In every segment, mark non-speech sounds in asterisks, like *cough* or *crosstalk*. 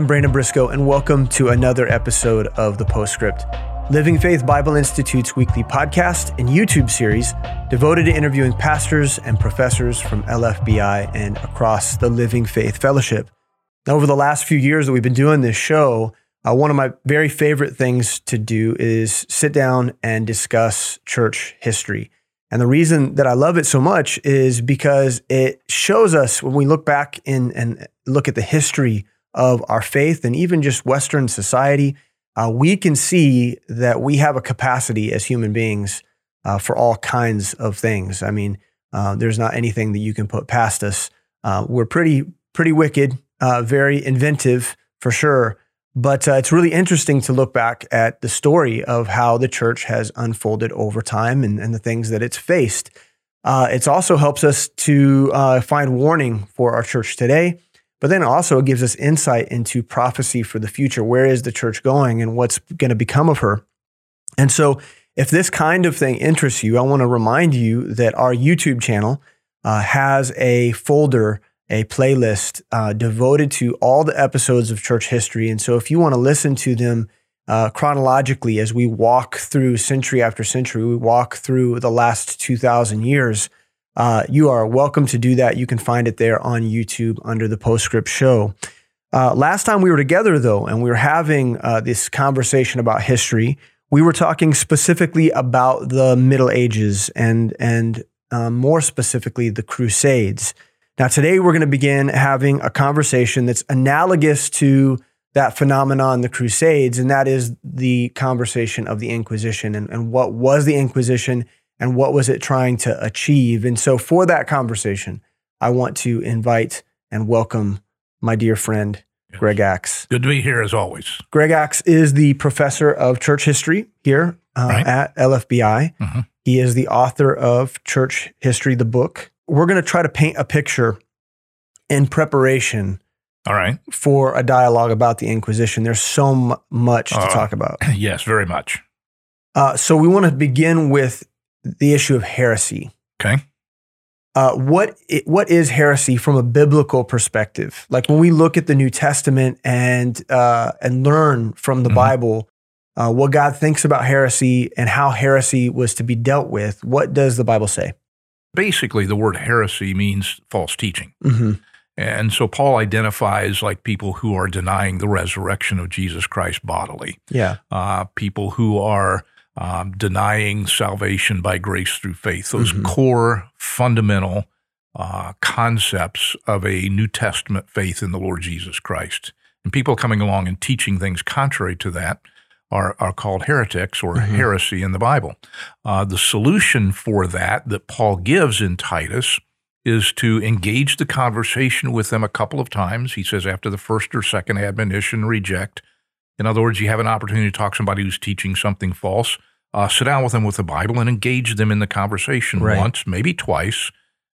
I'm Brandon Briscoe, and welcome to another episode of The Postscript, Living Faith Bible Institute's weekly podcast and YouTube series devoted to interviewing pastors and professors from LFBI and across the Living Faith Fellowship. Now, over the last few years that we've been doing this show, uh, one of my very favorite things to do is sit down and discuss church history. And the reason that I love it so much is because it shows us when we look back in and look at the history of our faith and even just Western society, uh, we can see that we have a capacity as human beings uh, for all kinds of things. I mean, uh, there's not anything that you can put past us. Uh, we're pretty pretty wicked, uh, very inventive for sure. But uh, it's really interesting to look back at the story of how the church has unfolded over time and, and the things that it's faced. It also helps us to find warning for our church today, but then also it gives us insight into prophecy for the future. Where is the church going and what's going to become of her? And so, if this kind of thing interests you, I want to remind you that our YouTube channel uh, has a folder a playlist uh, devoted to all the episodes of church history. And so, if you want to listen to them uh, chronologically as we walk through century after century, we walk through the last 2,000 years, uh, you are welcome to do that. You can find it there on YouTube under the Postscript Show. Uh, last time we were together, though, and we were having uh, this conversation about history, we were talking specifically about the Middle Ages and, and um, more specifically, the Crusades. Now, today we're going to begin having a conversation that's analogous to that phenomenon, the Crusades, and that is the conversation of the Inquisition and, and what was the Inquisition and what was it trying to achieve. And so, for that conversation, I want to invite and welcome my dear friend, yes. Greg Axe. Good to be here as always. Greg Axe is the professor of church history here uh, right. at LFBI. Mm-hmm. He is the author of Church History, the book we're going to try to paint a picture in preparation all right for a dialogue about the inquisition there's so m- much uh, to talk about *laughs* yes very much uh, so we want to begin with the issue of heresy okay uh, what what is heresy from a biblical perspective? Like when we look at the New Testament and uh, and learn from the mm-hmm. Bible uh, what God thinks about heresy and how heresy was to be dealt with, what does the Bible say? basically the word heresy means false teaching. Mm-hmm. And so Paul identifies like people who are denying the resurrection of Jesus Christ bodily. Yeah. Uh, people who are um, denying salvation by grace through faith. Those mm-hmm. core fundamental uh, concepts of a New Testament faith in the Lord Jesus Christ. And people coming along and teaching things contrary to that are, are called heretics or mm-hmm. heresy in the Bible. Uh, the solution for that that Paul gives in Titus is to engage the conversation with them a couple of times. He says after the first or second admonition, reject. In other words, you have an opportunity to talk to somebody who's teaching something false. Uh, sit down with them with the Bible and engage them in the conversation right. once, maybe twice,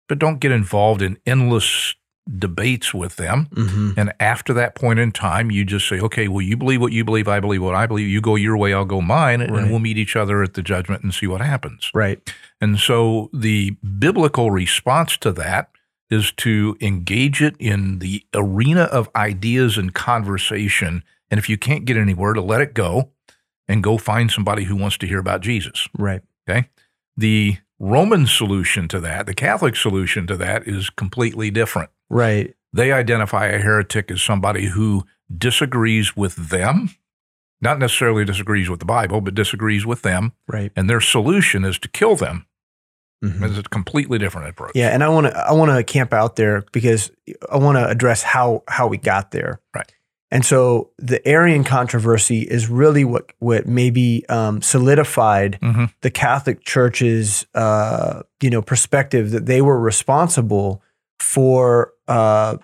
but don't get involved in endless debates with them. Mm-hmm. And after that point in time, you just say, okay, well, you believe what you believe, I believe what I believe. You go your way, I'll go mine, right. and we'll meet each other at the judgment and see what happens. Right. And so the biblical response to that is to engage it in the arena of ideas and conversation. And if you can't get anywhere, to let it go and go find somebody who wants to hear about Jesus. Right. Okay. The Roman solution to that, the Catholic solution to that, is completely different. Right. They identify a heretic as somebody who disagrees with them, not necessarily disagrees with the Bible, but disagrees with them. Right. And their solution is to kill them. Mm-hmm. It's a completely different approach. Yeah, and I want to I want to camp out there because I want to address how how we got there. Right. And so the Arian controversy is really what what maybe um, solidified mm-hmm. the Catholic Church's uh, you know perspective that they were responsible for uh,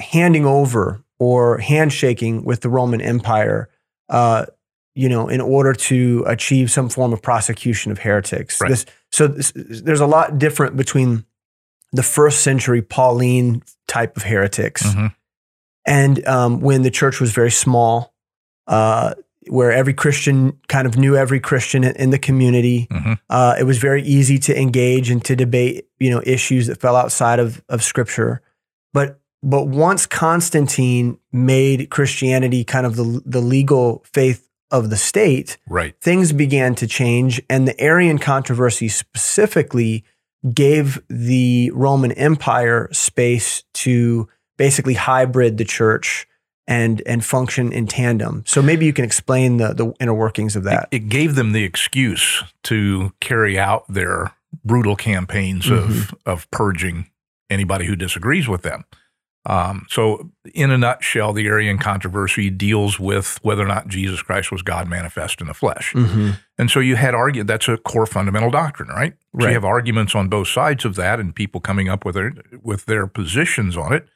handing over or handshaking with the Roman Empire, uh, you know, in order to achieve some form of prosecution of heretics. Right. This, so this, there's a lot different between the first century Pauline type of heretics mm-hmm. And um, when the church was very small. Uh, where every Christian kind of knew every Christian in the community. Mm-hmm. Uh, it was very easy to engage and to debate, you know, issues that fell outside of of Scripture. But but once Constantine made Christianity kind of the the legal faith of the state, Right. things began to change, and the Arian controversy specifically gave the Roman Empire space to basically hybrid the church and and function in tandem. So maybe you can explain the the inner workings of that. It gave them the excuse to carry out their brutal campaigns Mm-hmm. of of purging anybody who disagrees with them. Um, so, in a nutshell, the Arian controversy deals with whether or not Jesus Christ was God manifest in the flesh. Mhm. And so you had argue that's a core fundamental doctrine, right? So you have arguments on both sides of that, and people coming up with their with their positions on it.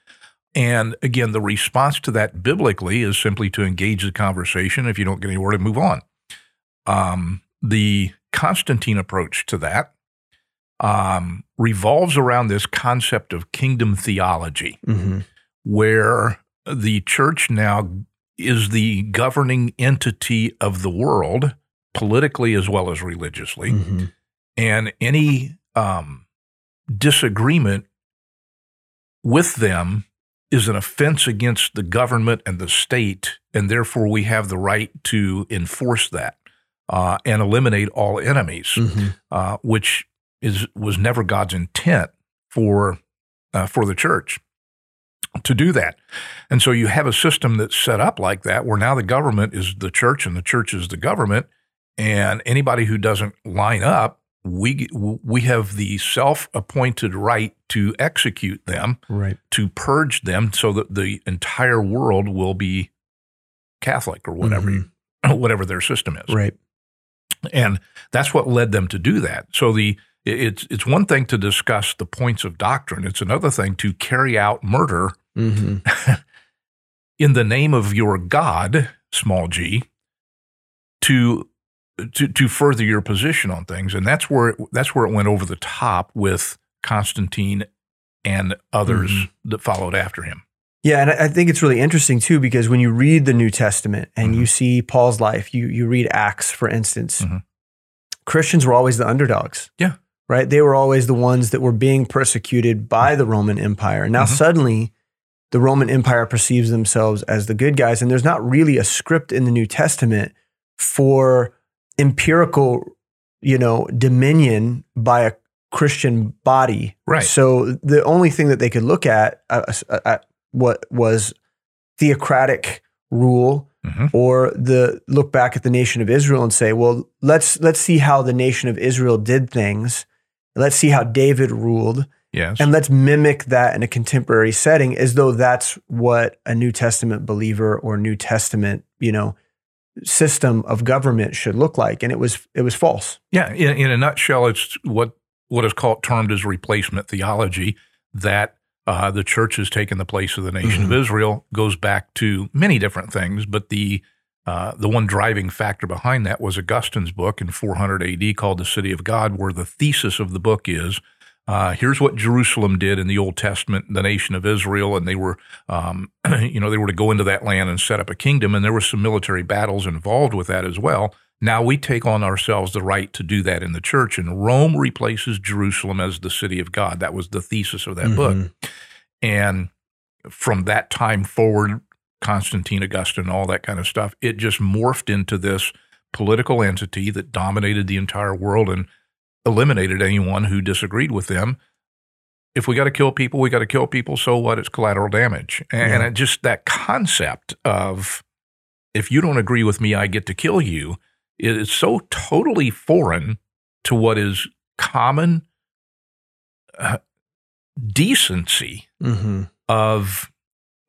And again, the response to that biblically is simply to engage the conversation. If you don't get anywhere, to move on. Um, the Constantine approach to that um, revolves around this concept of kingdom theology Mhm. where the church now is the governing entity of the world, politically as well as religiously, Mhm. and any um, disagreement with them is an offense against the government and the state, and therefore we have the right to enforce that uh, and eliminate all enemies Mhm. uh, which is was never God's intent for uh, for the church to do that. And so you have a system that's set up like that, where now the government is the church and the church is the government, and anybody who doesn't line up, we we have the self-appointed right to execute them, Right. to purge them, so that the entire world will be Catholic or whatever Mhm. *laughs* whatever their system is Right. and that's what led them to do that. So the it's it's one thing to discuss the points of doctrine; it's another thing to carry out murder Mhm. *laughs* in the name of your God, small g, to to to further your position on things, and that's where it, that's where it went over the top with Constantine and others Mhm. that followed after him. Yeah, and I think it's really interesting too because when you read the New Testament and Mhm. you see Paul's life, you you read Acts, for instance, Mhm. Christians were always the underdogs. Yeah. Right? They were always the ones that were being persecuted by the Roman Empire. Now Mhm. suddenly the Roman Empire perceives themselves as the good guys, and there's not really a script in the New Testament for empirical, you know, dominion by a Christian body. Right. So the only thing that they could look at, uh, uh, uh, what was theocratic rule Mhm. or the look back at the nation of Israel and say, well, let's let's see how the nation of Israel did things. Let's see how David ruled Yes, and let's mimic that in a contemporary setting as though that's what a New Testament believer or New Testament, you know, system of government should look like and it was it was false. Yeah, in, in a nutshell, it's what what is called termed as replacement theology. That uh, the church has taken the place of the nation of Israel goes back to many different things, but the uh, the one driving factor behind that was Augustine's book in 400 AD called "The City of God," where the thesis of the book is. Uh, here's what Jerusalem did in the Old Testament, the nation of Israel, and they were, um, *clears throat* you know, they were to go into that land and set up a kingdom, and there were some military battles involved with that as well. Now we take on ourselves the right to do that in the church, and Rome replaces Jerusalem as the city of God. That was the thesis of that book. And from that time forward, Constantine, Augustine, all that kind of stuff, it just morphed into this political entity that dominated the entire world and eliminated anyone who disagreed with them. If we got to kill people, we got to kill people. So what? It's collateral damage. And, Yeah. it just that concept of if you don't agree with me, I get to kill you it is so totally foreign to what is common uh, decency Mm-hmm. of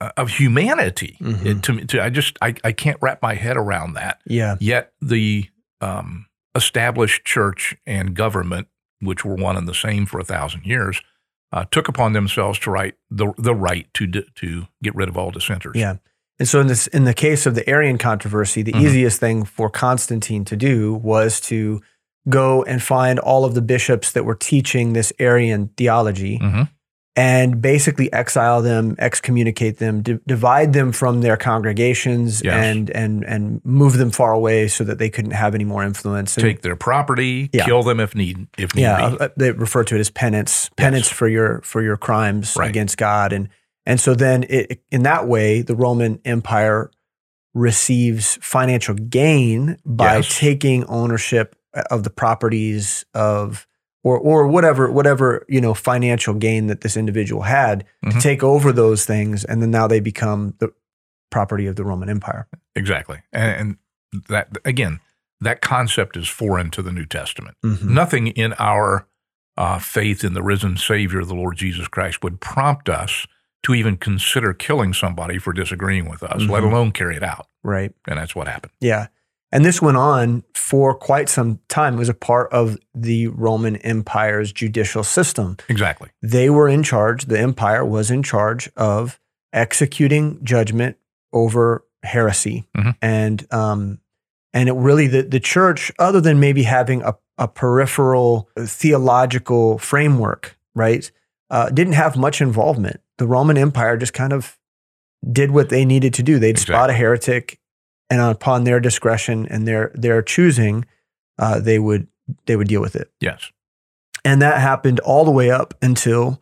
uh, of humanity. Mhm. It- to me, to, I just I, I can't wrap my head around that. Yeah. Yet the um, established church and government, which were one and the same for a thousand years, uh, took upon themselves to right the the right to to get rid of all dissenters. Yeah. And so in this in the case of the Arian controversy, the Mhm. easiest thing for Constantine to do was to go and find all of the bishops that were teaching this Arian theology Mhm. And basically exile them, excommunicate them, di- divide them from their congregations Yes. and and and move them far away so that they couldn't have any more influence. And- Take their property, Yeah. kill them if need if need yeah, be. uh, they refer to it as penance, penance for your for your crimes Right. against God, and And so then, it, in that way, the Roman Empire receives financial gain by Yes. taking ownership of the properties of or or whatever whatever you know financial gain that this individual had to Mhm. take over those things and then now they become the property of the Roman Empire. Exactly. And, and that again, that concept is foreign to the New Testament. Mhm. Nothing in our uh, faith in the risen Savior, the Lord Jesus Christ, would prompt us to even consider killing somebody for disagreeing with us, let Mhm. alone carry it out. Right. And that's what happened. Yeah. And this went on for quite some time. It was a part of the Roman Empire's judicial system. Exactly. They were in charge, the empire was in charge of executing judgment over heresy. Mhm. And um and it really the, the church, other than maybe having a, a peripheral theological framework, right, uh, didn't have much involvement. The Roman Empire just kind of did what they needed to do. They'd spot a heretic, and upon their discretion and their their choosing, uh, they would they would deal with it. Yes. And that happened all the way up until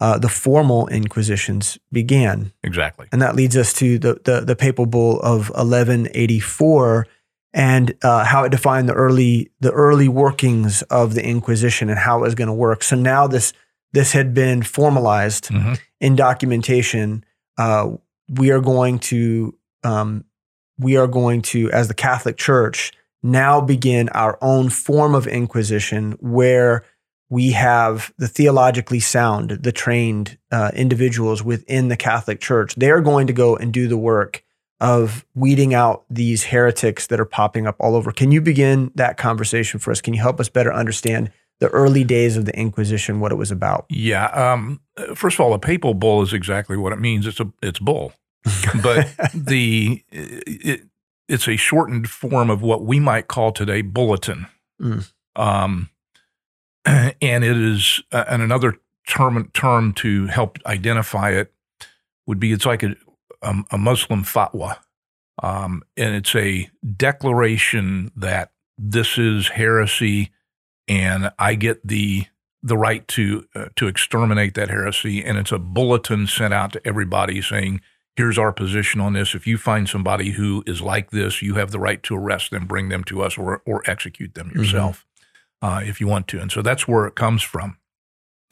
uh, the formal inquisitions began. Exactly. And that leads us to the, the, the papal bull of 1184 and uh, how it defined the early, the early workings of the Inquisition and how it was going to work. So now this, this had been formalized Mhm. in documentation. Uh, we are going to, um, we are going to, as the Catholic Church, now begin our own form of inquisition where we have the theologically sound, the trained uh, individuals within the Catholic Church. They're going to go and do the work of weeding out these heretics that are popping up all over. Can you begin that conversation for us? Can you help us better understand the early days of the Inquisition, what it was about? Yeah. Um, first of all, a papal bull is exactly what it means. It's a it's bull, but the it, it's a shortened form of what we might call today bulletin. Mm. Um, *clears throat* and it is uh, and another term term to help identify it would be it's like a a, a Muslim fatwa, um, and it's a declaration that this is heresy, and I get the the right to uh, to exterminate that heresy, and it's a bulletin sent out to everybody saying, "Here's our position on this. If you find somebody who is like this, you have the right to arrest them, bring them to us, or or execute them yourself, uh, if you want to." And so that's where it comes from.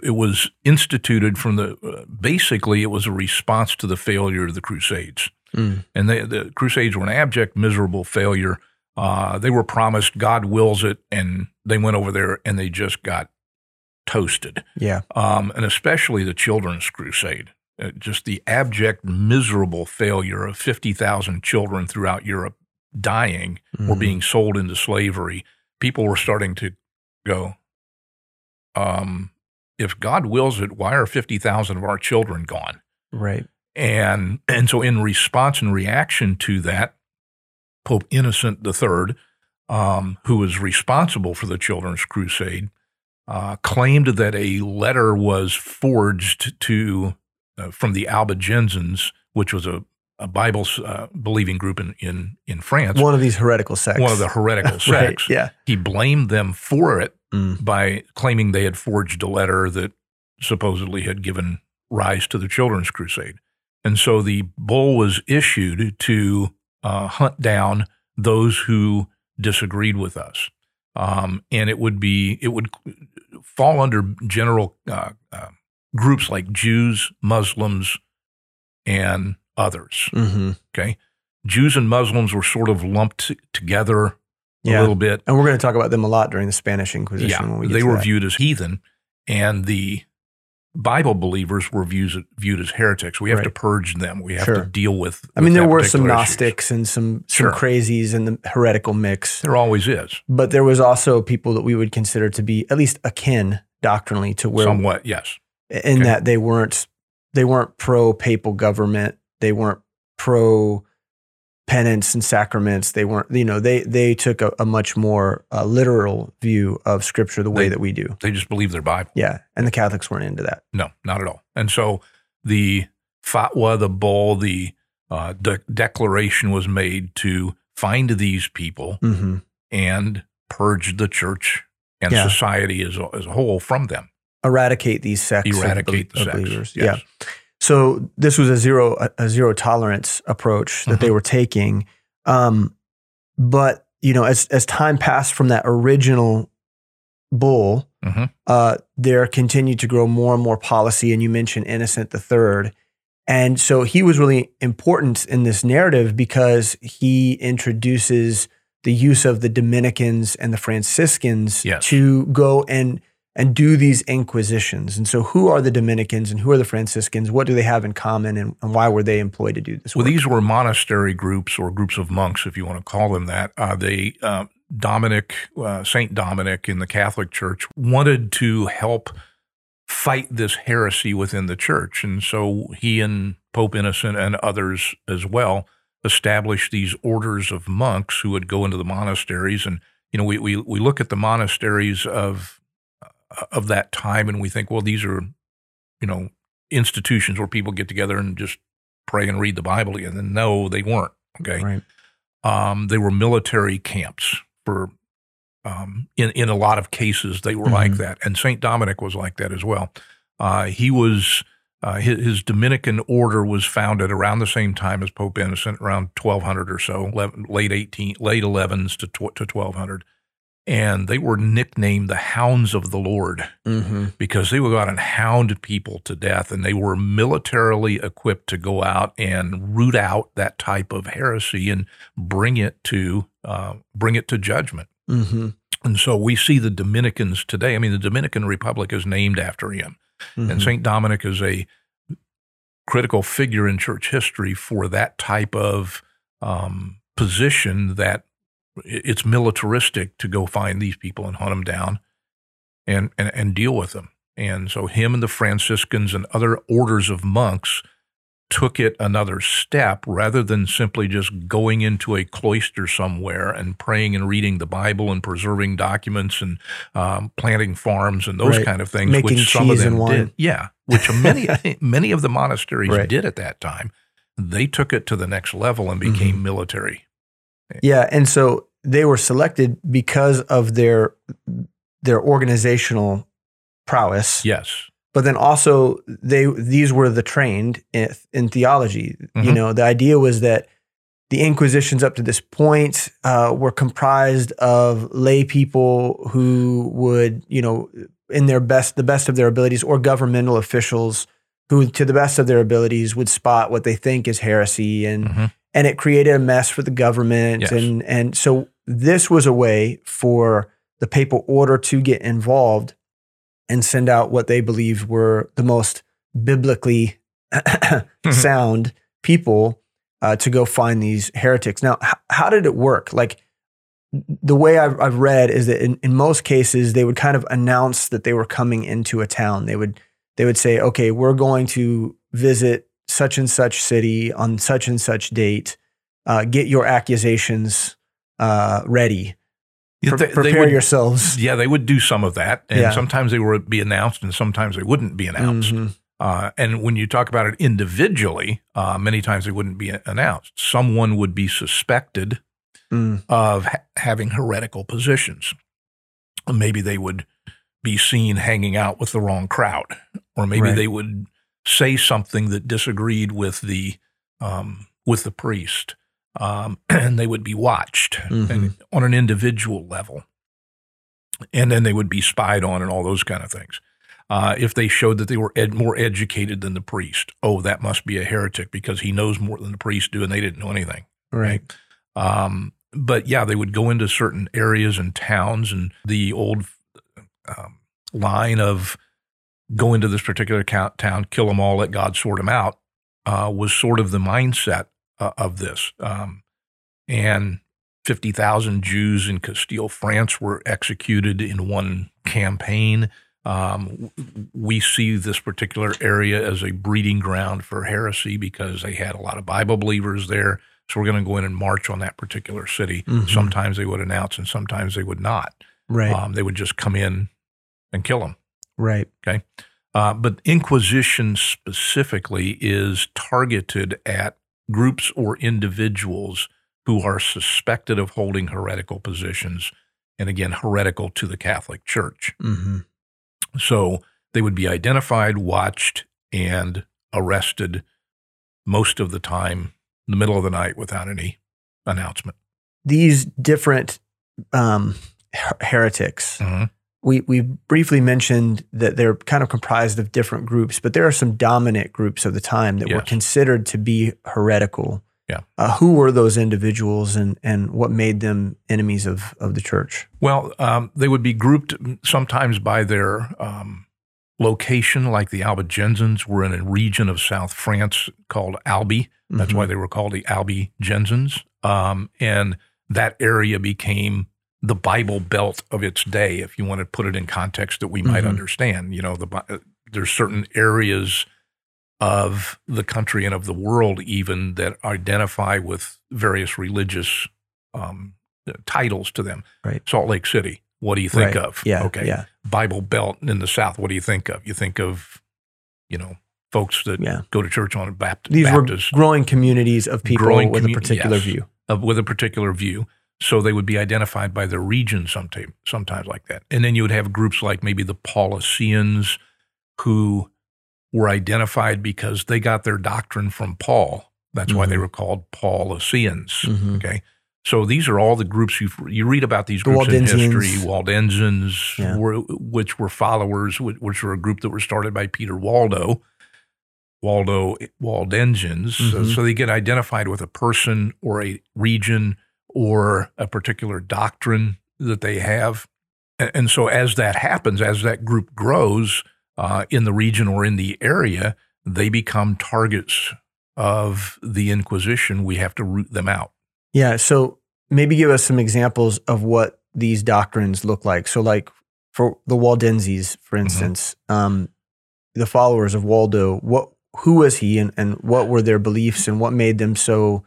It was instituted from the uh, basically it was a response to the failure of the Crusades Mm. and they, the Crusades were an abject, miserable failure. Uh, they were promised God wills it, and they went over there and they just got toasted. Yeah. Um, and especially the Children's Crusade, just the abject, miserable failure of fifty thousand children throughout Europe dying or Mhm. being sold into slavery. People were starting to go. Um, if God wills it, why are fifty thousand of our children gone? right. And and so in response and reaction to that, Pope Innocent III, um, who was responsible for the Children's Crusade, uh, claimed that a letter was forged to uh, from the Albigensians, which was a, a Bible uh, believing group in in, in France, One of these heretical sects. one of the heretical *laughs* right. sects. Yeah. He blamed them for it Mm. by claiming they had forged a letter that supposedly had given rise to the Children's Crusade. And so the bull was issued to uh, hunt down those who disagreed with us. Um, and it would be, it would fall under general uh, uh, groups like Jews, Muslims, and others. hmm Okay. Jews and Muslims were sort of lumped together a Yeah. little bit. And we're going to talk about them a lot during the Spanish Inquisition. when we get they were that. viewed as heathen, and the Bible believers were viewed viewed as heretics. We have Right. to purge them. We have Sure. to deal with. I mean, with there were some particular issues. Gnostics and some some Sure. crazies in the heretical mix, There always is but there was also people that we would consider to be at least akin doctrinally to where, somewhat. Yes, in Okay. that they weren't they weren't pro papal government, they weren't pro penance and sacraments. They weren't, you know, they they took a, a much more uh, literal view of Scripture the way They- that we do. they just believe their Bible. Yeah, and the Catholics weren't into that. No, not at all. And so the fatwa, the bull, the uh, de- declaration was made to find these people hmm and purge the church and Yeah. society as a, as a whole from them. Eradicate these sects, Eradicate bel- the of sects. believers. Yes. Yeah. So this was a zero a, a zero tolerance approach that they Mhm. were taking. Um, but you know, as as time passed from that original bull, Mhm. uh, there continued to grow more and more policy. And you mentioned Innocent the Third, and so he was really important in this narrative because he introduces the use of the Dominicans and the Franciscans Yes. to go and and do these inquisitions. And so, who are the Dominicans and who are the Franciscans? What do they have in common, and, and why were they employed to do this? Well, work? these were monastery groups or groups of monks, if you want to call them that. Uh, they uh, Dominic, uh, Saint Dominic in the Catholic Church, wanted to help fight this heresy within the church, and so he and Pope Innocent and others as well established these orders of monks who would go into the monasteries. And you know, we we we look at the monasteries of of that time, and we think, well, these are you know institutions where people get together and just pray and read the Bible again. And no, they weren't. Okay. right. Um, they were military camps for, um, in, in a lot of cases, they were like Mhm. that. And St. Dominic was like that as well. Uh, he was, uh, his, his Dominican order was founded around the same time as Pope Innocent, around 1200 or so, 11, late 18, late 11s to, tw- to 1200. And they were nicknamed the Hounds of the Lord Mm-hmm. because they would go out and hound people to death, and they were militarily equipped to go out and root out that type of heresy and bring it to uh, bring it to judgment. Mm-hmm. And so we see the Dominicans today. I mean, the Dominican Republic is named after him, Mm-hmm. and Saint Dominic is a critical figure in church history for that type of um, position that it's militaristic to go find these people and hunt them down and, and, and deal with them. And so him and the Franciscans and other orders of monks took it another step rather than simply just going into a cloister somewhere and praying and reading the Bible and preserving documents and um, planting farms and those Right. kind of things, Making which some of them did. Yeah, which many *laughs* many of the monasteries Right. did at that time. They took it to the next level and Mm-hmm. became military. Yeah, and so they were selected because of their their organizational prowess. Yes. But then also they these were the trained in, in theology. You Mhm. know, the idea was that the Inquisitions up to this point uh, were comprised of lay people who would, you know, in their best, the best of their abilities, or governmental officials who, to the best of their abilities, would spot what they think is heresy, and Mhm. And it created a mess for the government, Yes. and and so this was a way for the papal order to get involved and send out what they believed were the most biblically *laughs* sound people uh, to go find these heretics. Now, h- how did it work? Like the way I've, I've read is that in, in most cases they would kind of announce that they were coming into a town. They would they would say, "Okay, we're going to visit such and such city on such and such date. Uh, get your accusations uh, ready. Pre- They- they prepare would- yourselves." Yeah, they would do some of that, and Yeah. sometimes they would be announced, and sometimes they wouldn't be announced. Mhm. Uh, and when you talk about it individually, uh, many times they wouldn't be announced. Someone would be suspected Mm. of ha- having heretical positions. Maybe they would be seen hanging out with the wrong crowd, or maybe Right. they would say something that disagreed with the um, with the priest, um, *clears throat* and they would be watched Mhm. and on an individual level, and then they would be spied on and all those kind of things. Uh, if they showed that they were ed- more educated than the priest, oh, that must be a heretic because he knows more than the priest do, and they didn't know anything. Right. Um, but yeah, they would go into certain areas and towns, and the old um, line of go into this particular count, town, kill them all, let God sort them out, uh, was sort of the mindset uh, of this. Um, and 50,000 Jews in Castile, France were executed in one campaign. Um, we see this particular area as a breeding ground for heresy because they had a lot of Bible believers there. So we're going to go in and march on that particular city. Mhm. Sometimes they would announce and sometimes they would not. Right. Um, they would just come in and kill them. Right. Uh, but Inquisition specifically is targeted at groups or individuals who are suspected of holding heretical positions, and again, heretical to the Catholic Church. hmm So they would be identified, watched, and arrested most of the time in the middle of the night without any announcement. These different um, her- heretics. Mhm. We we briefly mentioned that they're kind of comprised of different groups, but there are some dominant groups of the time that were considered to be heretical. Yeah. Uh, who were those individuals, and and what made them enemies of of the church? Well, um, they would be grouped sometimes by their um, location, like the Albigensians were in a region of South France called Albi. That's Mhm. why they were called the Albigensians. Um, and that area became the Bible Belt of its day, if you want to put it in context that we might Mhm. understand. You know, the uh, there's certain areas of the country and of the world even that identify with various religious um, titles to them. Right. Salt Lake City. What do you think Right. of? Yeah. Okay. Yeah. Bible Belt in the South. What do you think of? You think of, you know, folks that Yeah. go to church on a Baptist. These Baptist were growing communities of people with a particular yes. view. of, with a particular view. So they would be identified by their region sometime, sometimes like that. And then you would have groups like maybe the Paulicians who were identified because they got their doctrine from Paul. That's why they Mhm. were called Paulicians. Mhm. Okay. So these are all the groups you you read about these The groups in history. Waldensians, Yeah. were, which were followers, which, which were a group that were started by Peter Waldo. Waldo Waldensians. So, Mhm. so they get identified with a person or a region or a particular doctrine that they have. And, so as that happens, as that group grows uh, in the region or in the area, they become targets of the Inquisition. We have to root them out. Yeah. So maybe give us some examples of what these doctrines look like. So, like for the Waldenses, for Mm-hmm. instance, um, the followers of Waldo, what who was he, and, and what were their beliefs, and what made them so?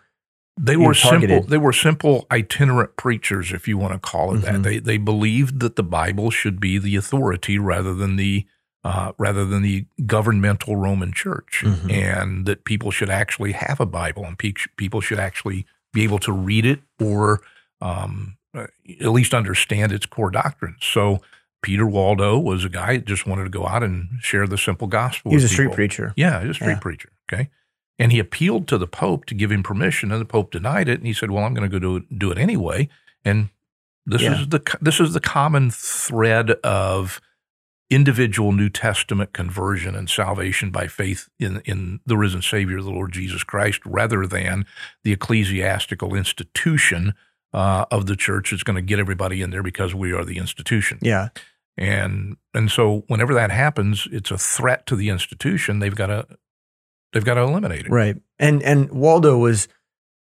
They were simple. They were simple itinerant preachers, if you want to call it Mhm. that. They they believed that the Bible should be the authority rather than the uh, rather than the governmental Roman Church, Mhm. and that people should actually have a Bible and pe- people should actually be able to read it or um, at least understand its core doctrines. So Peter Waldo was a guy that just wanted to go out and share the simple gospel. He was a with street preacher. Yeah, he was a street Yeah. preacher. Okay. And he appealed to the Pope to give him permission, and the Pope denied it. And he said, "Well, I'm going to go do it, do it anyway." And this Yeah. is the this is the common thread of individual New Testament conversion and salvation by faith in in the risen Savior, the Lord Jesus Christ, rather than the ecclesiastical institution uh, of the church that's going to get everybody in there because we are the institution. Yeah. And and so whenever that happens, it's a threat to the institution. They've got to they've got to eliminate it. Right. And and Waldo was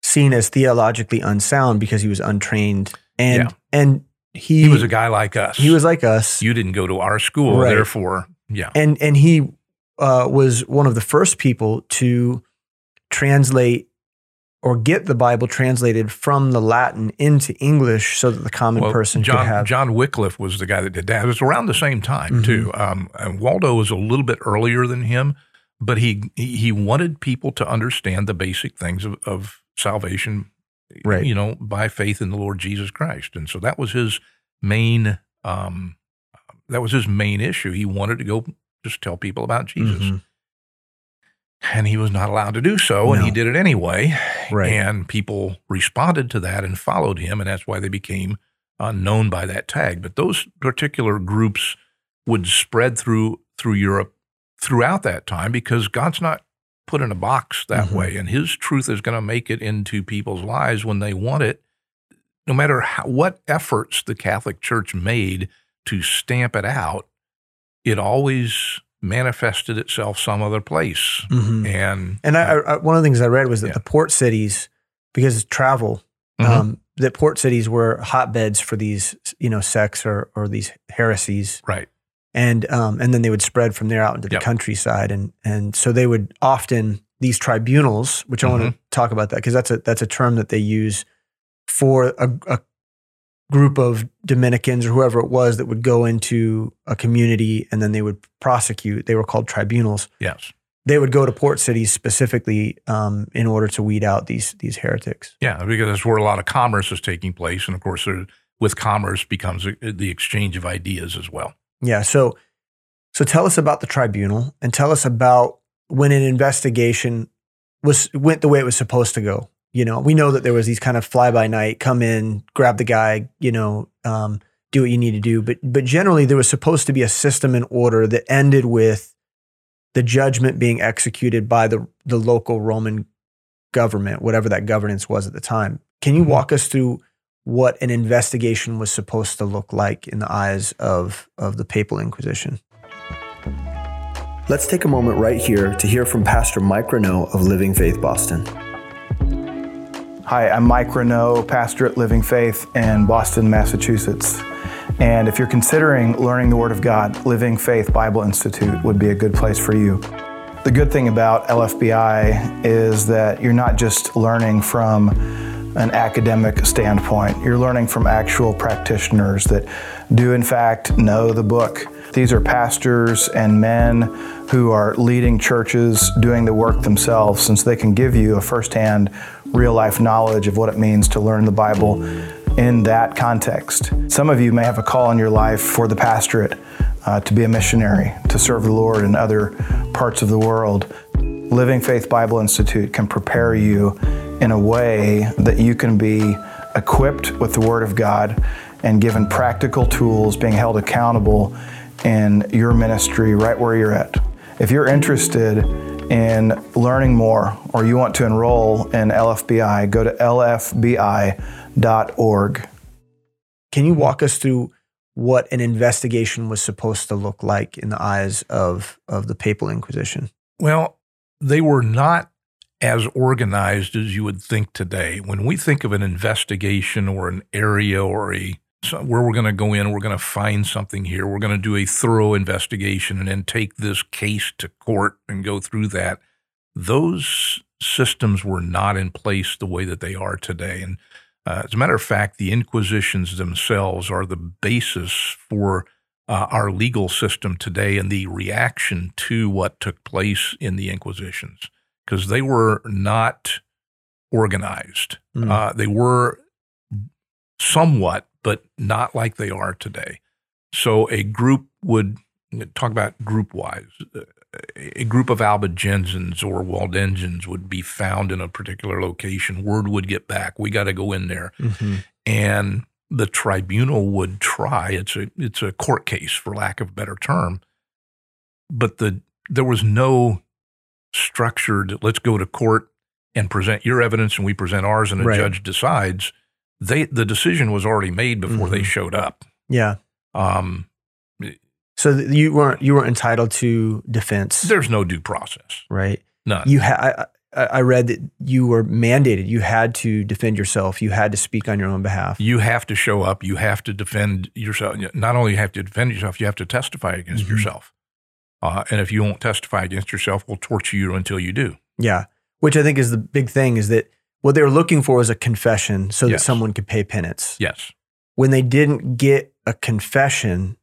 seen as theologically unsound because he was untrained, and Yeah. and he, He was a guy like us. he was like us. You didn't go to our school, Right. therefore, yeah. and and he uh, was one of the first people to translate or get the Bible translated from the Latin into English so that the common Well, person John could have. John Wycliffe was the guy that did that. It was around the same time Mhm. too. Um, and Waldo was a little bit earlier than him, but he he wanted people to understand the basic things of, of salvation, Right. You know, by faith in the Lord Jesus Christ, and so that was his main um, that was his main issue. He wanted to go just tell people about Jesus, Mhm. and he was not allowed to do so, and he did it anyway. Right. And people responded to that and followed him, and that's why they became uh, known by that tag. But those particular groups would spread through through Europe throughout that time because God's not put in a box that Mhm. way, and His truth is going to make it into people's lives when they want it. No matter how, what efforts the Catholic Church made to stamp it out, it always manifested itself some other place. Mhm. And And I, I, one of the things I read was that Yeah. the port cities, because of travel, Mhm. um, that port cities were hotbeds for these, you know, sects or or these heresies, right, and um, and then they would spread from there out into the Yep. countryside, and and so they would often these tribunals, which I want Mm-hmm. to talk about that because that's a that's a term that they use for a, a group of Dominicans or whoever it was that would go into a community and then they would prosecute. They were called tribunals yes. they would go to port cities specifically um, in order to weed out these these heretics. Yeah, because that's where a lot of commerce is taking place, and of course, there, with commerce becomes the exchange of ideas as well. Yeah. So so tell us about the tribunal and tell us about when an investigation was went the way it was supposed to go. You know, we know that there was these kind of fly by night, come in, grab the guy, you know, um, do what you need to do. But but generally, there was supposed to be a system and order that ended with the judgment being executed by the the local Roman government, whatever that governance was at the time. Can you walk us through what an investigation was supposed to look like in the eyes of of the papal inquisition? Let's take a moment right here to hear from Pastor Mike Renault of Living Faith Boston. Hi, I'm Mike Renault, pastor at Living Faith in Boston, Massachusetts. And if you're considering learning the Word of God, Living Faith Bible Institute would be a good place for you. The good thing about LFBI is that you're not just learning from an academic standpoint, you're learning from actual practitioners that do, in fact, know the book these are pastors and men who are leading churches, doing the work themselves, since they can give you a firsthand, real life knowledge of what it means to learn the Bible in that context. Some of you may have a call in your life for the pastorate uh, to be a missionary, to serve the Lord in other parts of the world. Living Faith Bible Institute can prepare you in a way that you can be equipped with the Word of God and given practical tools, being held accountable in your ministry right where you're at. If you're interested in learning more or you want to enroll in LFBI, go to lfbi.org. Can you walk us through what an investigation was supposed to look like in the eyes of, of the Papal Inquisition? Well, they were not as organized as you would think today. When we think of an investigation or an area or a so where we're going to go in, we're going to find something here. We're going to do a thorough investigation and then take this case to court and go through that. Those systems were not in place the way that they are today. And uh, as a matter of fact, the Inquisitions themselves are the basis for uh, our legal system today and the reaction to what took place in the Inquisitions, because they were not organized. Mm. Uh, they were somewhat but not like they are today. So a group would talk about group wise. A group of Albigensians or Waldensians would be found in a particular location. Word would get back. We got to go in there. Mm-hmm. And the tribunal would try. It's a it's a court case, for lack of a better term. But the there was no structured. Let's go to court and present your evidence, and we present ours, and a right. judge decides they the decision was already made before mm-hmm. they showed up. Yeah. Um, so you weren't you weren't entitled to defense. There's no due process, right? None. You had. I read that you were mandated. You had to defend yourself. You had to speak on your own behalf. You have to show up. You have to defend yourself. Not only you have to defend yourself, you have to testify against mm-hmm. yourself. Uh, and if you won't testify against yourself, we'll torture you until you do. Yeah, which I think is the big thing is that what they were looking for was a confession so yes. that someone could pay penance. Yes. When they didn't get a confession,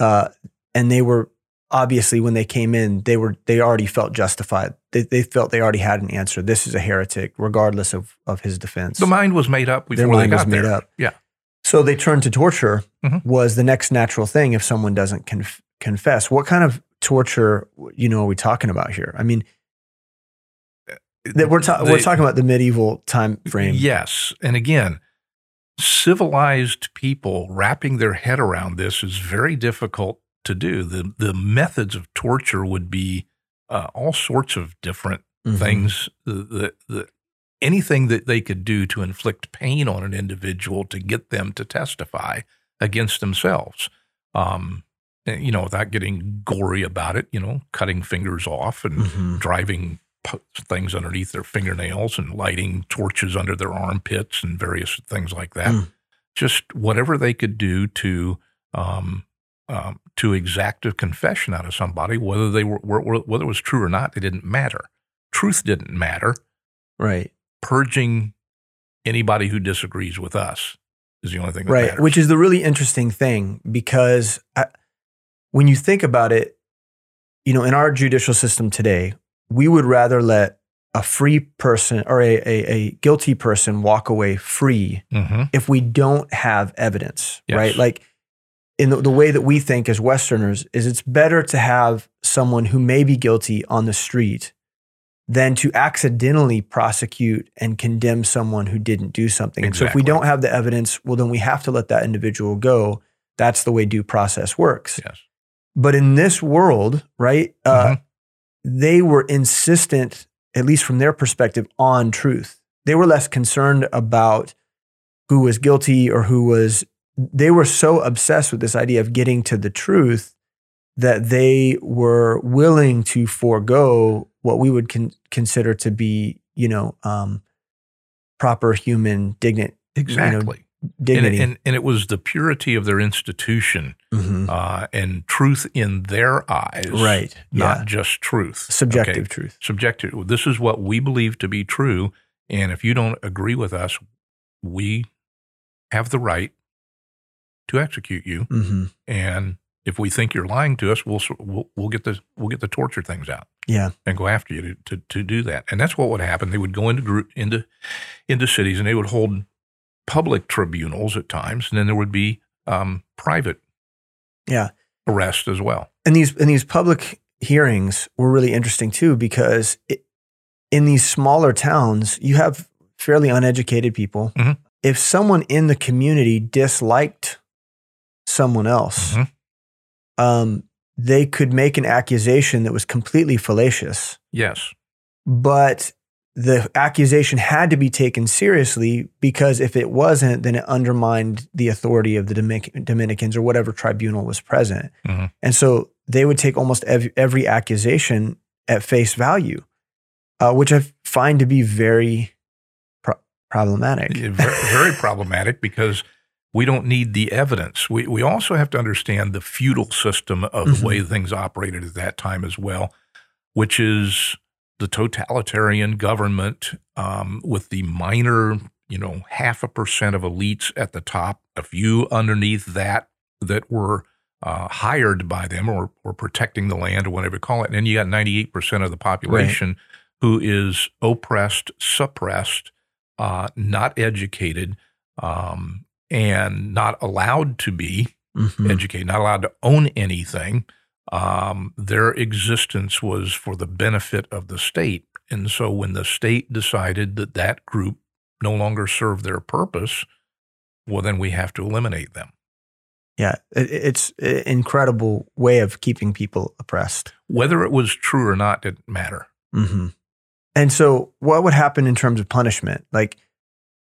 uh, and they were obviously when they came in, they were they already felt justified. They, they felt they already had an answer. This is a heretic, regardless of of his defense. The mind was made up before Their mind they got was made there. up. Yeah. So they turned to torture. Mm-hmm. Was the next natural thing if someone doesn't conf- confess? What kind of torture, you know, are we talking about here? I mean, that we're, ta- the, we're talking about the medieval time frame. Yes. And again, civilized people wrapping their head around this is very difficult to do. The, the methods of torture would be uh, all sorts of different mm-hmm. things. The, the, the, anything that they could do to inflict pain on an individual to get them to testify against themselves. Um, you know, without getting gory about it, you know, cutting fingers off and mm-hmm. driving things underneath their fingernails and lighting torches under their armpits and various things like that. Mm. Just whatever they could do to um, um, to exact a confession out of somebody, whether they were, were, whether it was true or not, it didn't matter. Truth didn't matter. Right. Purging anybody who disagrees with us is the only thing. right. Matters. Which is the really interesting thing because I, when you think about it, you know, in our judicial system today, we would rather let a free person or a, a, a guilty person walk away free mm-hmm. if we don't have evidence, yes. right? Like in the, the way that we think as Westerners is it's better to have someone who may be guilty on the street than to accidentally prosecute and condemn someone who didn't do something. And so if we don't have the evidence, well, then we have to let that individual go. That's the way due process works. Yes. But in this world, right, uh, Mhm. they were insistent, at least from their perspective, on truth. They were less concerned about who was guilty or who was. They were so obsessed with this idea of getting to the truth that they were willing to forego what we would con- consider to be, you know, um, proper human dignity. Exactly. and, dignity. and, and it was the purity of their institution Mhm. uh, and truth in their eyes. Right. Not yeah. just truth. Subjective Okay? truth. Subjective. This is what we believe to be true. And if you don't agree with us, we have the right to execute you. hmm And if we think you're lying to us, we'll, we'll, we'll get the, we'll get the torture things out. Yeah. and go after you to, to, to do that. And that's what would happen. They would go into group into into cities and they would hold public tribunals at times, and then there would be um, private Yeah. arrest as well. and these and these public hearings were really interesting too because it, in these smaller towns you have fairly uneducated people Mhm. if someone in the community disliked someone else Mhm. um, they could make an accusation that was completely fallacious Yes, but the accusation had to be taken seriously because if it wasn't, then it undermined the authority of the Dominic- Dominicans or whatever tribunal was present. Mhm. And so they would take almost every, every accusation at face value, uh, which I find to be very pro- problematic. very, very problematic because we don't need the evidence. We we also have to understand the feudal system of Mhm. the way things operated at that time as well, which is the totalitarian government um, with the minor, you know, half a percent of elites at the top, a few underneath that that were uh, hired by them or or protecting the land or whatever you call it. And then you got ninety eight percent of the population who is oppressed, suppressed, uh, not educated, um, and not allowed to be Mhm. educated, not allowed to own anything. Um, their existence was for the benefit of the state. And so when the state decided that that group no longer served their purpose, well, then we have to eliminate them. Yeah, it's an incredible way of keeping people oppressed. Whether it was true or not didn't matter. hmm And so, what would happen in terms of punishment? Like,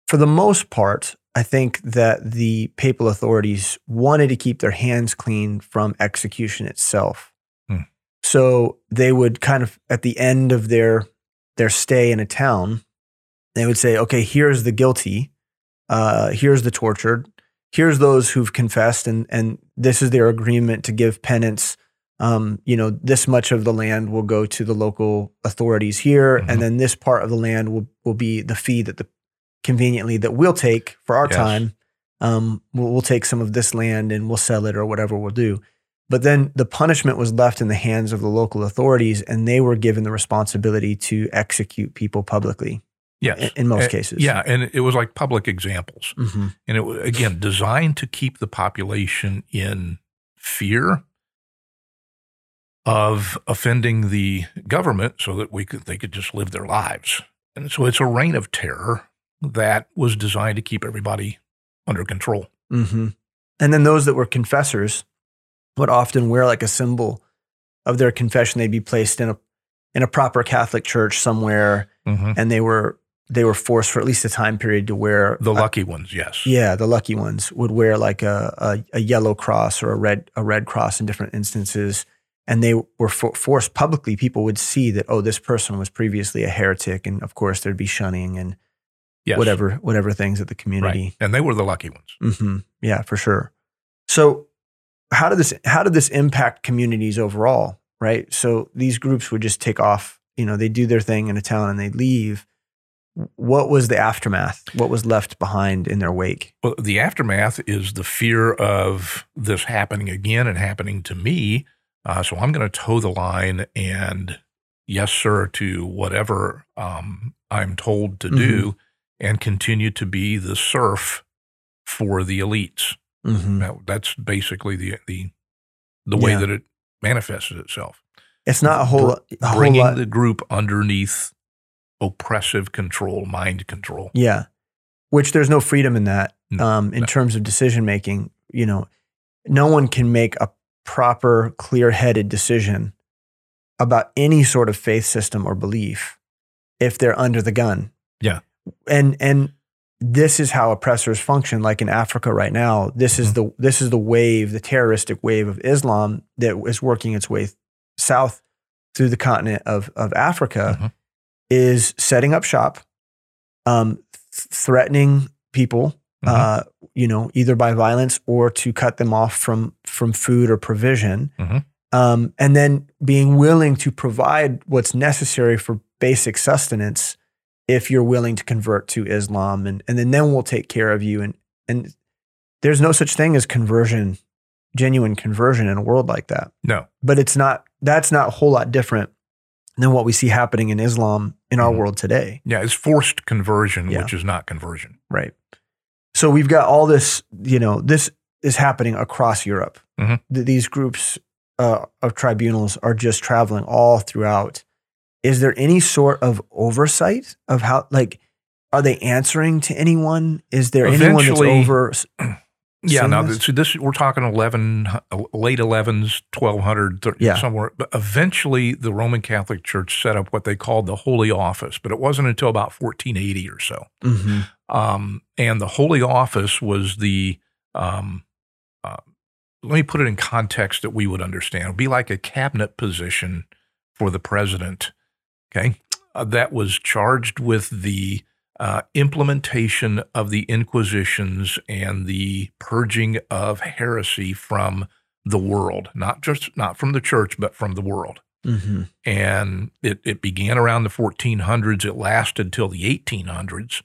for the most part, I think that the papal authorities wanted to keep their hands clean from execution itself. Hmm. So they would kind of at the end of their their stay in a town, they would say, "Okay, here's the guilty, uh, here's the tortured, here's those who've confessed, and and this is their agreement to give penance." um, you know, this much of the land will go to the local authorities here, Mhm. and then this part of the land will will be the fee that the conveniently that we'll take for our Yes. time. Um, we'll, we'll take some of this land and we'll sell it or whatever we'll do. But then the punishment was left in the hands of the local authorities, and they were given the responsibility to execute people publicly Yes. in, most cases. Yeah. And it was like public examples. hmm And it was, again, designed to keep the population in fear of offending the government so that we could, they could just live their lives. And so it's a reign of terror that was designed to keep everybody under control. hmm And then those that were confessors would often wear like a symbol of their confession. They'd be placed in a in a proper Catholic church somewhere, Mhm. and they were they were forced for at least a time period to wear The a- lucky ones, yes. yeah, the lucky ones would wear like a, a a yellow cross or a red a red cross in different instances, and they were for, forced publicly. People would see that oh, this person was previously a heretic, and of course there'd be shunning and Yes. whatever whatever things at the community. Right. And they were the lucky ones. hmm Yeah, for sure. So, how did this how did this impact communities overall? Right. So these groups would just take off. You know, they do their thing in a town and they leave. What was the aftermath? What was left behind in their wake? Well, the aftermath is the fear of this happening again and happening to me. Uh, so I'm going to toe the line and yes, sir, to whatever um, I'm told to do and continue to be the serf for the elites. Mhm. Now, that's basically the the the way Yeah. that it manifests itself. It's not a whole, a whole Bringing lot. the group underneath oppressive control, mind control. Yeah. Which there's no freedom in that No, um, in no. terms of decision making. You know, no one can make a proper, clear headed decision about any sort of faith system or belief if they're under the gun. Yeah. And, and, this is how oppressors function like in Africa right now this is the this is the wave the terroristic wave of Islam that is working its way south through the continent of of Africa Mhm. is setting up shop um, th- threatening people, Mhm. uh, you know, either by violence or to cut them off from from food or provision, Mhm. um, and then being willing to provide what's necessary for basic sustenance if you're willing to convert to Islam, and and then then we'll take care of you. And and there's no such thing as conversion, genuine conversion in a world like that No. but it's not that's not a whole lot different than what we see happening in Islam in our Mhm. world today. Yeah, it's forced conversion, Yeah. which is not conversion. Right. So we've got all this, you know, this is happening across Europe. Mhm. Th- these groups uh, of tribunals are just traveling all throughout. Is there any sort of oversight of how, like, are they answering to anyone? Is there anyone that's over? *clears throat* Yeah, now this? this, so this we're talking eleven, uh, late elevens, twelve hundred, Yeah. somewhere. But eventually, the Roman Catholic Church set up what they called the Holy Office, but it wasn't until about fourteen eighty or so. Mhm. Um, and the Holy Office was the um, uh, let me put it in context that we would understand. It would be like a cabinet position for the president. Okay, uh, that was charged with the uh, implementation of the Inquisitions and the purging of heresy from the world, not just not from the church, but from the world Mhm. and it, it began around the 1400s. It lasted till the 1800s,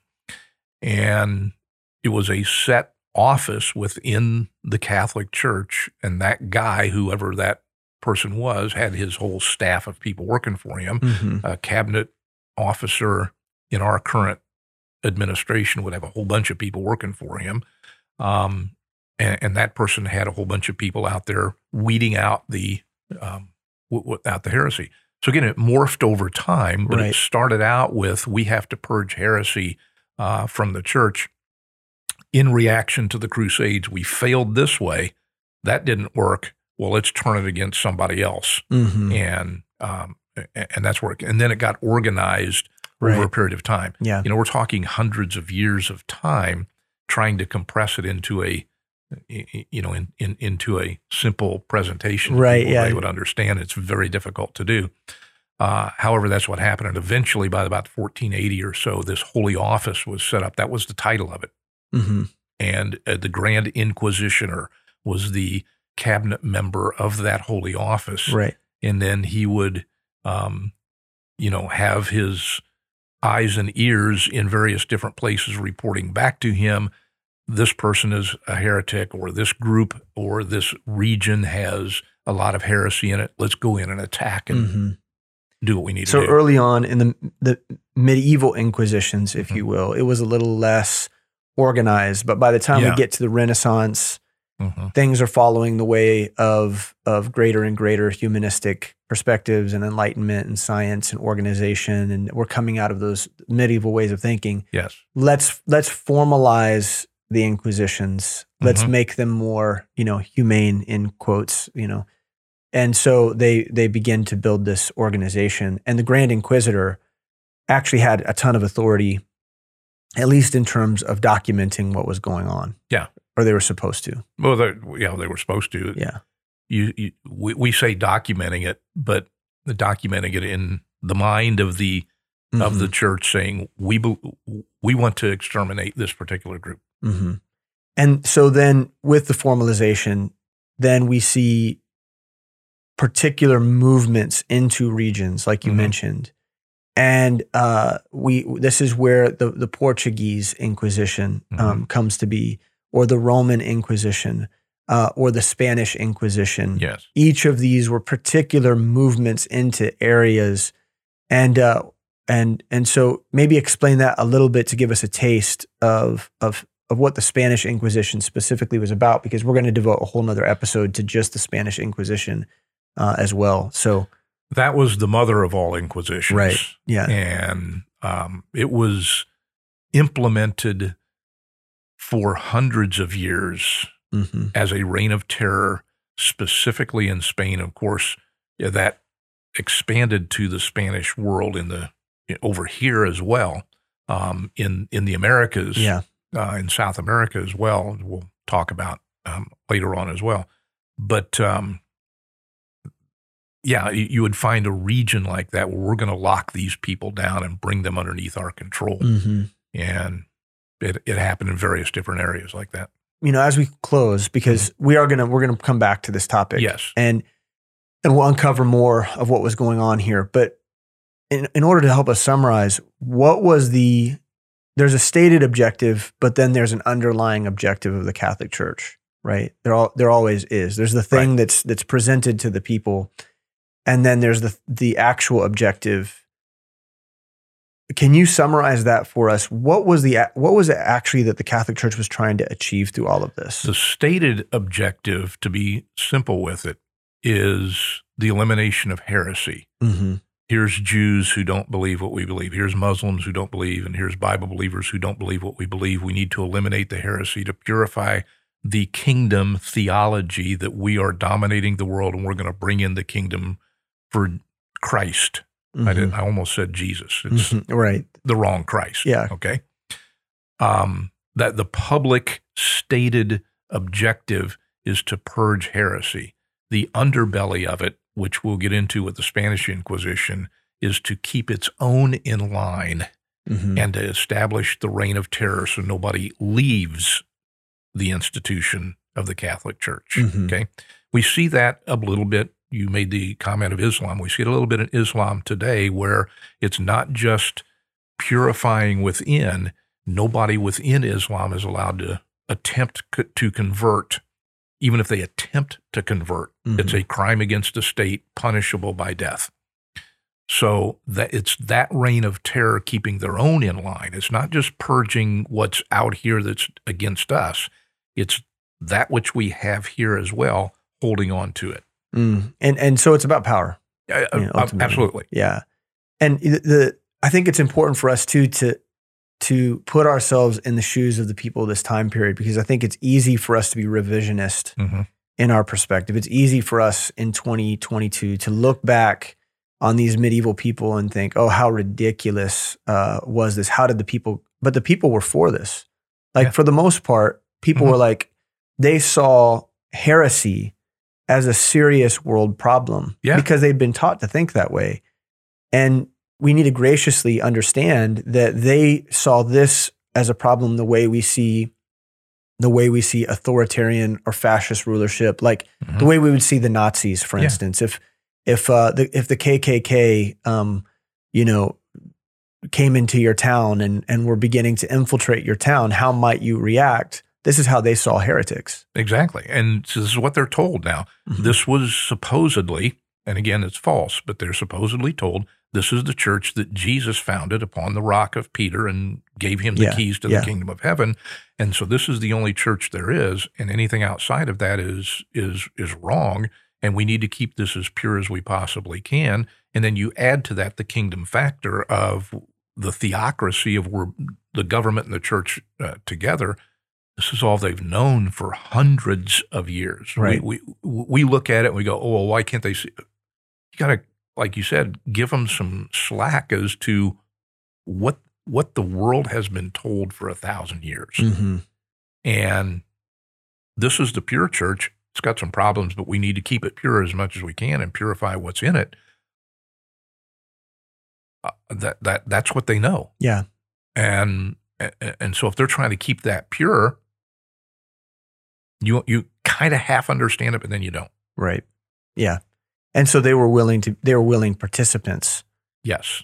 and it was a set office within the Catholic Church. And that guy, whoever that person was, had his whole staff of people working for him. Mhm. A cabinet officer in our current administration would have a whole bunch of people working for him. Um, and, and that person had a whole bunch of people out there weeding out the um, w- without the heresy. So again, it morphed over time, but Right. it started out with we have to purge heresy uh, from the church. In reaction to the Crusades, we failed this way. That didn't work. Well, let's turn it against somebody else, Mhm. and um, and that's where. And then it got organized over a period of time. Yeah. You know, we're talking hundreds of years of time trying to compress it into a you know in, in into a simple presentation Right, yeah. they would understand it's very difficult to do uh, however that's what happened and eventually by about 1480 or so this holy office was set up that was the title of it Mhm. and uh, the grand inquisitioner was the cabinet member of that holy office Right. and then he would um, you know have his eyes and ears in various different places reporting back to him this person is a heretic or this group or this region has a lot of heresy in it let's go in and attack and Mhm. do what we need So to do So early on in the the medieval inquisitions, if Mhm. you will, it was a little less organized. But by the time Yeah. we get to the Renaissance, Mhm. things are following the way of of greater and greater humanistic perspectives and enlightenment and science and organization, and we're coming out of those medieval ways of thinking. yes Let's let's formalize the inquisitions. Let's Mhm. make them more, you know, humane in quotes, you know. And so they they begin to build this organization. And the Grand Inquisitor actually had a ton of authority, at least in terms of documenting what was going on. Yeah. Or they were supposed to. well they, yeah they were supposed to Yeah. you, you we, we say documenting it but the documenting it in the mind of the of the church saying we we want to exterminate this particular group hmm And so then with the formalization, then we see particular movements into regions, like you Mhm. mentioned. And uh, we this is where the, the Portuguese Inquisition um, comes to be, or the Roman Inquisition, uh, or the Spanish Inquisition. Yes. Each of these were particular movements into areas. And uh and and so maybe explain that a little bit to give us a taste of of of what the Spanish Inquisition specifically was about, because we're going to devote a whole nother episode to just the Spanish Inquisition uh, as well. So that was the mother of all inquisitions, right, yeah, and um, it was implemented for hundreds of years mm-hmm. as a reign of terror, specifically in Spain. Of course, yeah, that expanded to the Spanish world in the over here as well, um, in in the Americas, yeah, uh, in South America as well. We'll talk about um, later on as well, but. Um, yeah, you would find a region like that where we're going to lock these people down and bring them underneath our control. Mm-hmm. And it, it happened in various different areas like that. You know, as we close, because mm-hmm. we are gonna we're gonna come back to this topic. Yes. And and we'll uncover more of what was going on here. But in, in order to help us summarize, what was the there's a stated objective, but then there's an underlying objective of the Catholic Church, right? There all there always is. There's the thing right. that's that's presented to the people, and then there's the the actual objective can you summarize that for us? What was the what was it actually that the Catholic Church was trying to achieve through all of this? The stated objective, to be simple with it, is the elimination of heresy. Mm-hmm. Here's Jews who don't believe what we believe. Here's Muslims who don't believe, and here's Bible believers who don't believe what we believe. We need to eliminate the heresy to purify the kingdom theology that we are dominating the world, and we're going to bring in the kingdom for Christ Mm-hmm. I didn't. I almost said Jesus. It's mm-hmm. right. The wrong Christ. Yeah. Okay. Um, that the public stated objective is to purge heresy. The underbelly of it, which we'll get into with the Spanish Inquisition, is to keep its own in line mm-hmm. and to establish the reign of terror so nobody leaves the institution of the Catholic Church. Mm-hmm. Okay. We see that a little bit you made the comment of Islam. We see it a little bit in Islam today where it's not just purifying within. Nobody within Islam is allowed to attempt to convert. Even if they attempt to convert, mm-hmm. it's a crime against the state punishable by death. So that it's that reign of terror keeping their own in line. It's not just purging what's out here that's against us. It's that which we have here as well, holding on to it. Mm. And and so it's about power. Uh, you know, absolutely. Yeah. And the, the I think it's important for us too to to put ourselves in the shoes of the people of this time period because I think it's easy for us to be revisionist mm-hmm. in our perspective. It's easy for us in 2022 to look back on these medieval people and think, "Oh, how ridiculous uh, was this? How did the people?" But the people were for this. Like yeah. for the most part, people mm-hmm. were like they saw heresy as a serious world problem yeah. because they've been taught to think that way. And we need to graciously understand that they saw this as a problem the way we see the way we see authoritarian or fascist rulership, like mm-hmm. the way we would see the Nazis, for yeah. instance. If if uh, the if the KKK, um, you know, came into your town and and were beginning to infiltrate your town, how might you react? This is how they saw heretics. Exactly. And this is what they're told now. Mm-hmm. This was supposedly, and again, it's false, but they're supposedly told this is the church that Jesus founded upon the rock of Peter and gave him the yeah. keys to yeah. the kingdom of heaven. And so this is the only church there is, and anything outside of that is is is wrong. And we need to keep this as pure as we possibly can. And then you add to that the kingdom factor of the theocracy of where the government and the church uh, together this is all they've known for hundreds of years. Right. We, we, we look at it and we go, oh, well, why can't they see? You got to, like you said, give them some slack as to what what the world has been told for a thousand years. Mm-hmm. And this is the pure church. It's got some problems, but we need to keep it pure as much as we can and purify what's in it. Uh, that that that's what they know. Yeah. And and so if they're trying to keep that pure, you you kind of half understand it, but then you don't. Right. Yeah. And so they were willing to they were willing participants. Yes.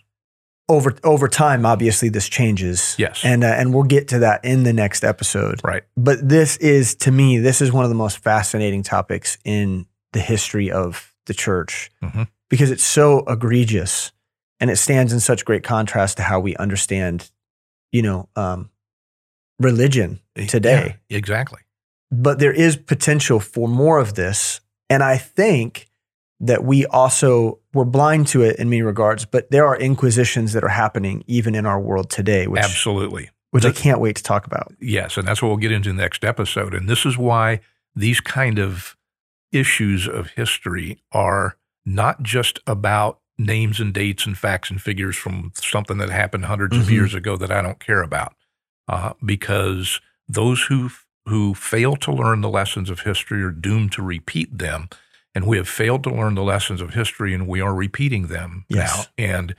Over over time, obviously this changes. Yes. And uh, and we'll get to that in the next episode. Right. But this is to me this is one of the most fascinating topics in the history of the church mm-hmm. because it's so egregious and it stands in such great contrast to how we understand, you know, um, religion today. Yeah, exactly. But there is potential for more of this. And I think that we also we're blind to it in many regards, but there are inquisitions that are happening even in our world today, which absolutely, which I can't wait to talk about. Yes, and that's what we'll get into in the next episode. And this is why these kind of issues of history are not just about names and dates and facts and figures from something that happened 100s mm-hmm. of years ago that I don't care about, uh, because those who who fail to learn the lessons of history are doomed to repeat them and we have failed to learn the lessons of history and we are repeating them yes. now. And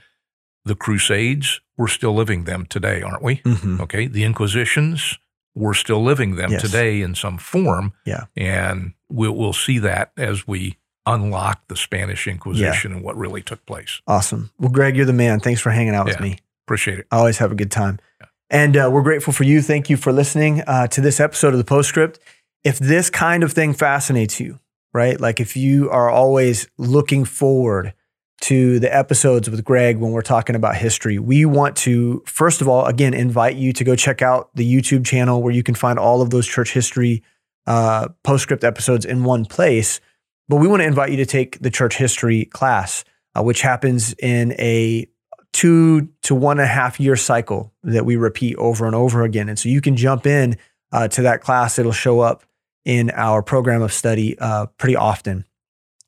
the Crusades, we're still living them today, aren't we? Mm-hmm. Okay. The Inquisitions, we're still living them yes. today in some form. Yeah. And we'll, we'll see that as we unlock the Spanish Inquisition yeah. and what really took place. Awesome. Well, Greg, you're the man. Thanks for hanging out yeah. with me. Appreciate it. I always have a good time. Yeah. And uh, we're grateful for you. Thank you for listening uh, to this episode of the Postscript. If this kind of thing fascinates you, right? Like if you are always looking forward to the episodes with Greg when we're talking about history, we want to, first of all, again, invite you to go check out the YouTube channel where you can find all of those church history uh, postscript episodes in one place. But we want to invite you to take the church history class, uh, which happens in a two to one and a half year cycle that we repeat over and over again. And so you can jump in uh, to that class. It'll show up in our program of study uh, pretty often.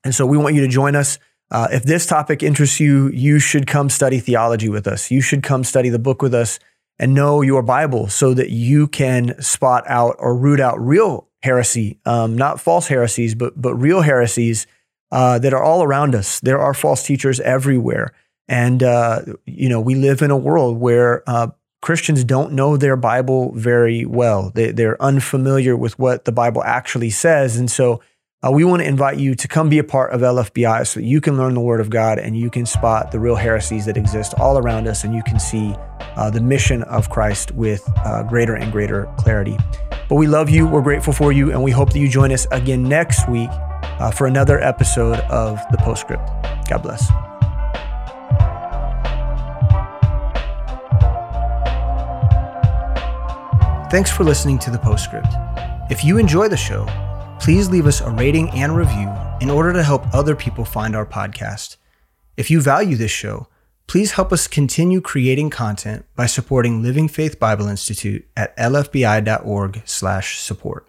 And so we want you to join us. Uh, if this topic interests you, you should come study theology with us. You should come study the book with us and know your Bible so that you can spot out or root out real heresy, um, not false heresies, but, but real heresies uh, that are all around us. There are false teachers everywhere. And, uh, you know, we live in a world where uh, Christians don't know their Bible very well. They, they're unfamiliar with what the Bible actually says. And so uh, we want to invite you to come be a part of LFBI so that you can learn the Word of God and you can spot the real heresies that exist all around us and you can see uh, the mission of Christ with uh, greater and greater clarity. But we love you, we're grateful for you, and we hope that you join us again next week uh, for another episode of The Postscript. God bless. Thanks for listening to the Postscript. If you enjoy the show, please leave us a rating and review in order to help other people find our podcast. If you value this show, please help us continue creating content by supporting Living Faith Bible Institute at lfbi.org/support.